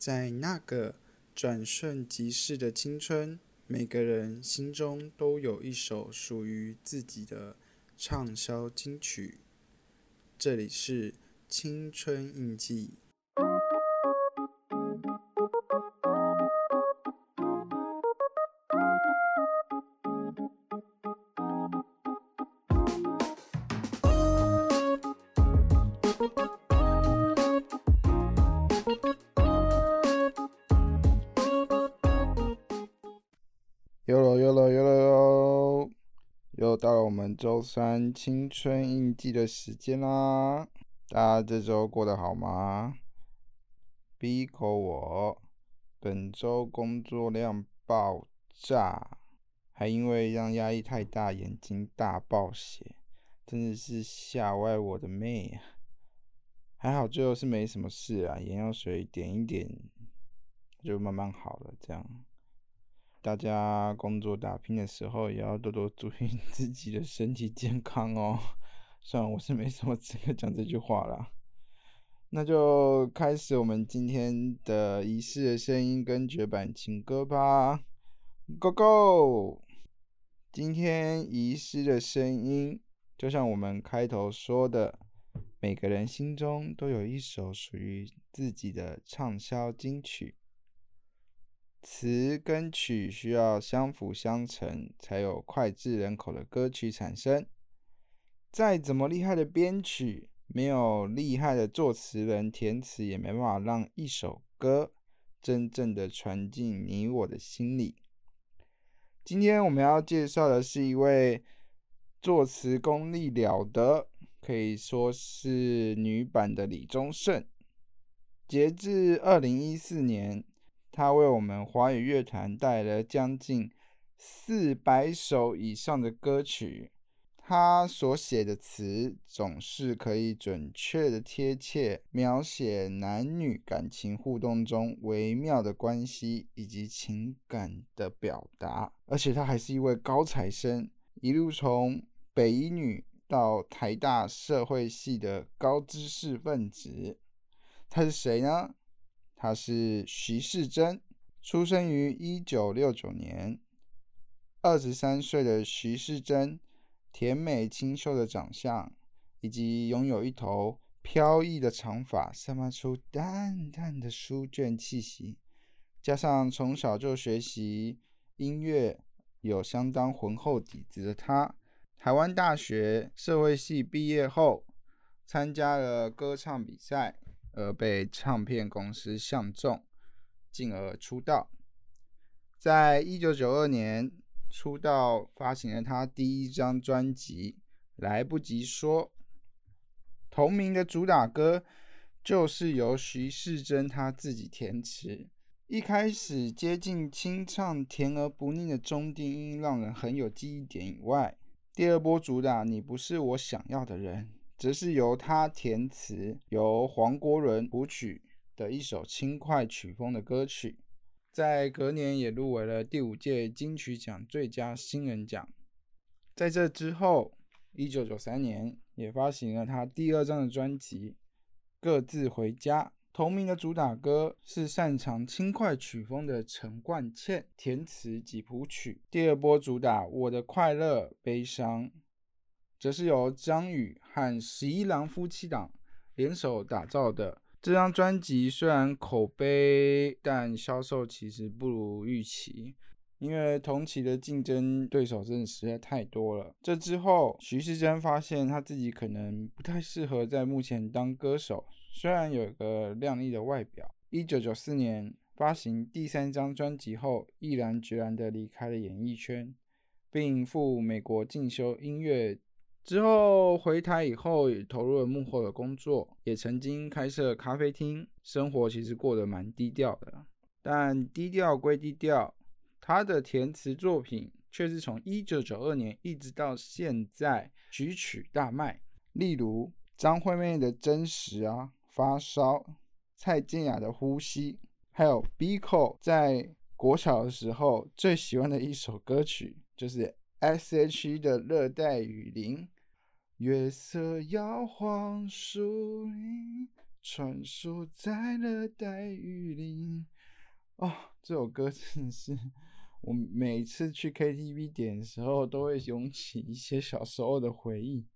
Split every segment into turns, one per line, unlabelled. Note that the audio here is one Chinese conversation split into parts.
在那个转瞬即逝的青春，每个人心中都有一首属于自己的畅销金曲。这里是青春印记。到了我们周三青春印记的时间啦！大家这周过得好吗？B 口我本周工作量爆炸，还因为让压力太大，眼睛大爆血，真的是吓歪我的妹啊！还好最后是没什么事啊，眼药水点一点就慢慢好了，这样。大家工作打拼的时候，也要多多注意 自己的身体健康哦。虽然我是没什么资格讲这句话啦，那就开始我们今天的仪式的声音跟绝版情歌吧，Go Go！今天遗失的声音，就像我们开头说的，每个人心中都有一首属于自己的畅销金曲。词跟曲需要相辅相成，才有脍炙人口的歌曲产生。再怎么厉害的编曲，没有厉害的作词人填词，也没办法让一首歌真正的传进你我的心里。今天我们要介绍的是一位作词功力了得，可以说是女版的李宗盛。截至二零一四年。他为我们华语乐坛带来了将近四百首以上的歌曲，他所写的词总是可以准确的贴切描写男女感情互动中微妙的关系以及情感的表达，而且他还是一位高材生，一路从北一女到台大社会系的高知识分子。他是谁呢？他是徐世珍，出生于一九六九年，二十三岁的徐世珍，甜美清秀的长相，以及拥有一头飘逸的长发，散发出淡淡的书卷气息，加上从小就学习音乐，有相当浑厚底子的他，台湾大学社会系毕业后，参加了歌唱比赛。而被唱片公司相中，进而出道。在一九九二年出道，发行了他第一张专辑《来不及说》，同名的主打歌就是由徐世珍他自己填词。一开始接近清唱、甜而不腻的中低音，让人很有记忆点。以外，第二波主打《你不是我想要的人》。则是由他填词，由黄国伦谱曲的一首轻快曲风的歌曲，在隔年也入围了第五届金曲奖最佳新人奖。在这之后，一九九三年也发行了他第二张的专辑《各自回家》，同名的主打歌是擅长轻快曲风的陈冠茜填词及谱曲。第二波主打《我的快乐悲伤》。则是由张宇和十一郎夫妻档联手打造的这张专辑，虽然口碑，但销售其实不如预期，因为同期的竞争对手真的实在太多了。这之后，徐世珍发现他自己可能不太适合在目前当歌手，虽然有一个靓丽的外表。一九九四年发行第三张专辑后，毅然决然地离开了演艺圈，并赴美国进修音乐。之后回台以后，也投入了幕后的工作，也曾经开设咖啡厅，生活其实过得蛮低调的。但低调归低调，他的填词作品却是从一九九二年一直到现在曲曲大卖。例如张惠妹的真实啊，发烧，蔡健雅的呼吸，还有 Biko 在国小的时候最喜欢的一首歌曲，就是 S.H.E 的热带雨林。月色摇晃树林，穿梭在热带雨林。哦，这首歌真的是我每次去 KTV 点的时候，都会涌起一些小时候的回忆。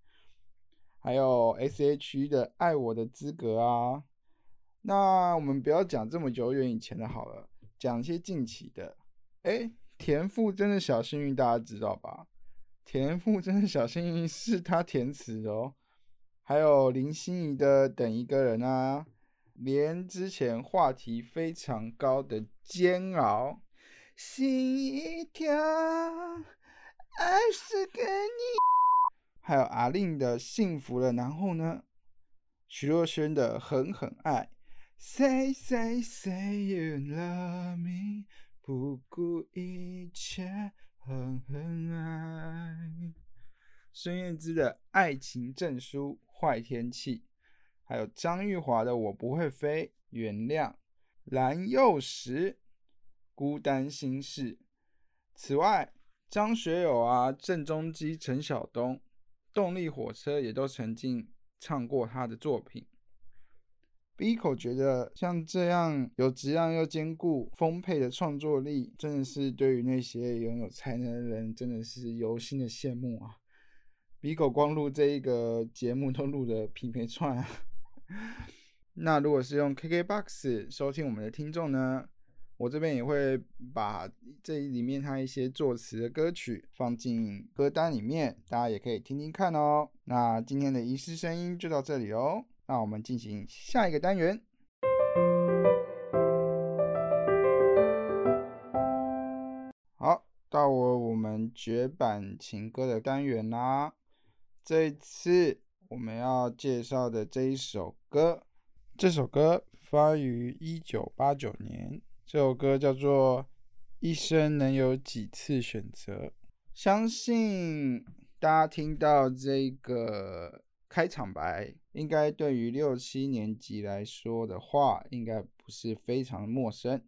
还有 S.H.E 的《爱我的资格》啊。那我们不要讲这么久远以前的好了，讲一些近期的。哎，田馥甄的小幸运大家知道吧？田馥甄的小幸运是他填词的哦。还有林心怡的《等一个人》啊，连之前话题非常高的《煎熬》，心一跳，爱是给你。还有阿令的《幸福了》，然后呢，徐若瑄的《狠狠爱》，Say say say you love me，不顾一切狠狠爱。孙燕姿的《爱情证书》。坏天气，还有张玉华的《我不会飞》，原谅蓝又时孤单心事。此外，张学友啊、郑中基、陈晓东、动力火车也都曾经唱过他的作品。B 口觉得像这样有质量又兼顾丰沛的创作力，真的是对于那些拥有才能的人，真的是由心的羡慕啊。比狗光录这一个节目都录的匹配串，那如果是用 KKBOX 收听我们的听众呢，我这边也会把这里面它一些作词的歌曲放进歌单里面，大家也可以听听看哦。那今天的遗失声音就到这里哦，那我们进行下一个单元。好，到我我们绝版情歌的单元啦。这一次我们要介绍的这一首歌，这首歌发于一九八九年。这首歌叫做《一生能有几次选择》。相信大家听到这个开场白，应该对于六七年级来说的话，应该不是非常陌生。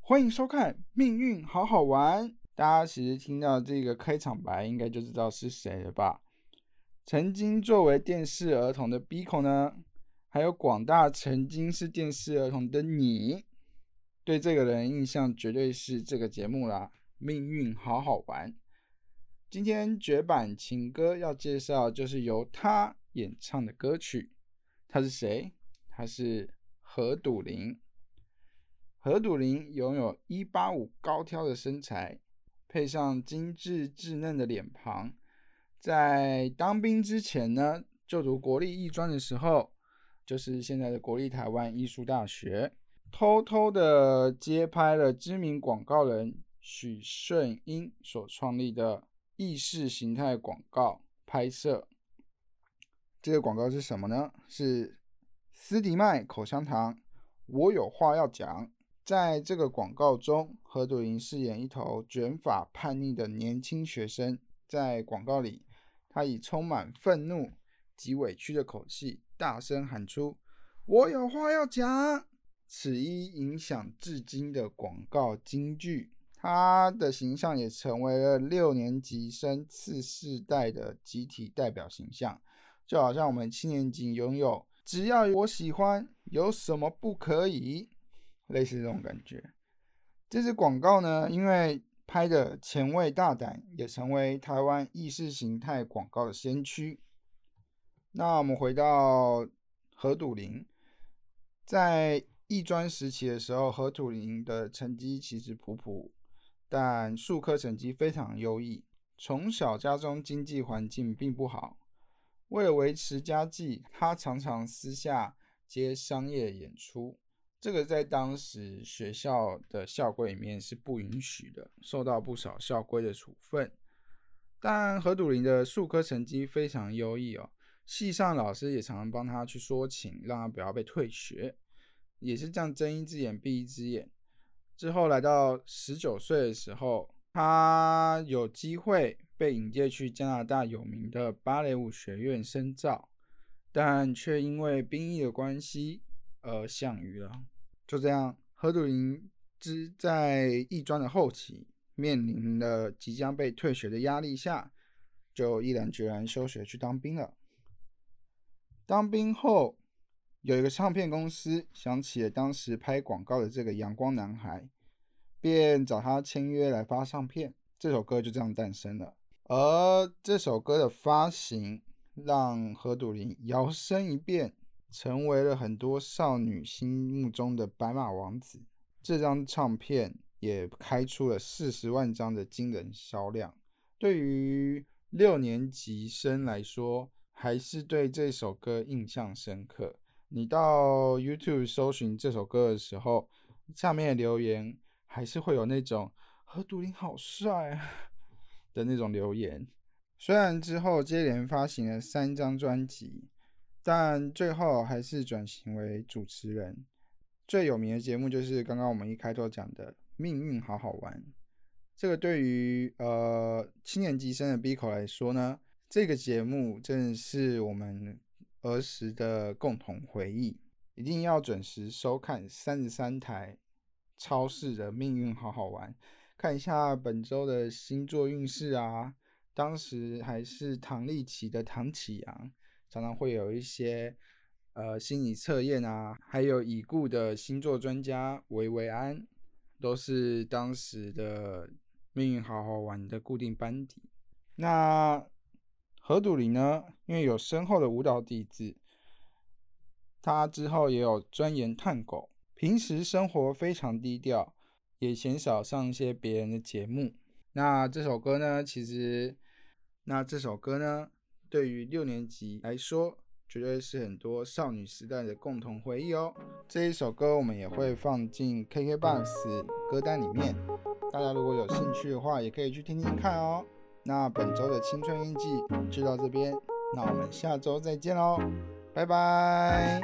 欢迎收看《命运好好玩》。大家其实听到这个开场白，应该就知道是谁了吧？曾经作为电视儿童的 Biko 呢，还有广大曾经是电视儿童的你，对这个人印象绝对是这个节目啦。命运好好玩。今天绝版情歌要介绍，就是由他演唱的歌曲。他是谁？他是何笃林。何笃林拥有一八五高挑的身材，配上精致稚嫩的脸庞。在当兵之前呢，就读国立艺专的时候，就是现在的国立台湾艺术大学，偷偷的接拍了知名广告人许顺英所创立的意识形态广告拍摄。这个广告是什么呢？是斯迪麦口香糖。我有话要讲。在这个广告中，何朵莹饰演一头卷发叛逆的年轻学生，在广告里。他以充满愤怒及委屈的口气大声喊出：“我有话要讲。”此一影响至今的广告金句，他的形象也成为了六年级生次世代的集体代表形象。就好像我们七年级拥有“只要我喜欢，有什么不可以”类似这种感觉。这支广告呢，因为拍的前卫大胆，也成为台湾意识形态广告的先驱。那我们回到何笃林，在艺专时期的时候，何笃林的成绩其实普普，但数科成绩非常优异。从小家中经济环境并不好，为了维持家计，他常常私下接商业演出。这个在当时学校的校规里面是不允许的，受到不少校规的处分。但何笃林的数科成绩非常优异哦，系上老师也常常帮他去说情，让他不要被退学，也是这样睁一只眼闭一只眼。之后来到十九岁的时候，他有机会被引荐去加拿大有名的芭蕾舞学院深造，但却因为兵役的关系而项羽了。就这样，何笃林之在艺专的后期，面临了即将被退学的压力下，就毅然决然休学去当兵了。当兵后，有一个唱片公司想起了当时拍广告的这个阳光男孩，便找他签约来发唱片，这首歌就这样诞生了。而这首歌的发行，让何笃林摇身一变，成为了很多少女心目中的白马王子。这张唱片也开出了四十万张的惊人销量。对于六年级生来说，还是对这首歌印象深刻。你到 YouTube 搜寻这首歌的时候，下面的留言还是会有那种“何笃林好帅啊”的那种留言。虽然之后接连发行了三张专辑，但最后还是转型为主持人。最有名的节目就是刚刚我们一开头讲的《命运好好玩》。这个对于呃七年级生的 B 口来说呢，这个节目真的是我们儿时的共同回忆，一定要准时收看三十三台超市的《命运好好玩》，看一下本周的星座运势啊。当时还是唐立奇的唐启阳，常常会有一些。呃，心理测验啊，还有已故的星座专家维维安，都是当时的命运好好玩的固定班底。那何笃林呢？因为有深厚的舞蹈底子，他之后也有钻研探狗，平时生活非常低调，也鲜少上一些别人的节目。那这首歌呢？其实，那这首歌呢，对于六年级来说。绝对是很多少女时代的共同回忆哦。这一首歌我们也会放进 KKBOX 歌单里面，大家如果有兴趣的话，也可以去听听看哦。那本周的青春印记就到这边，那我们下周再见喽，拜拜。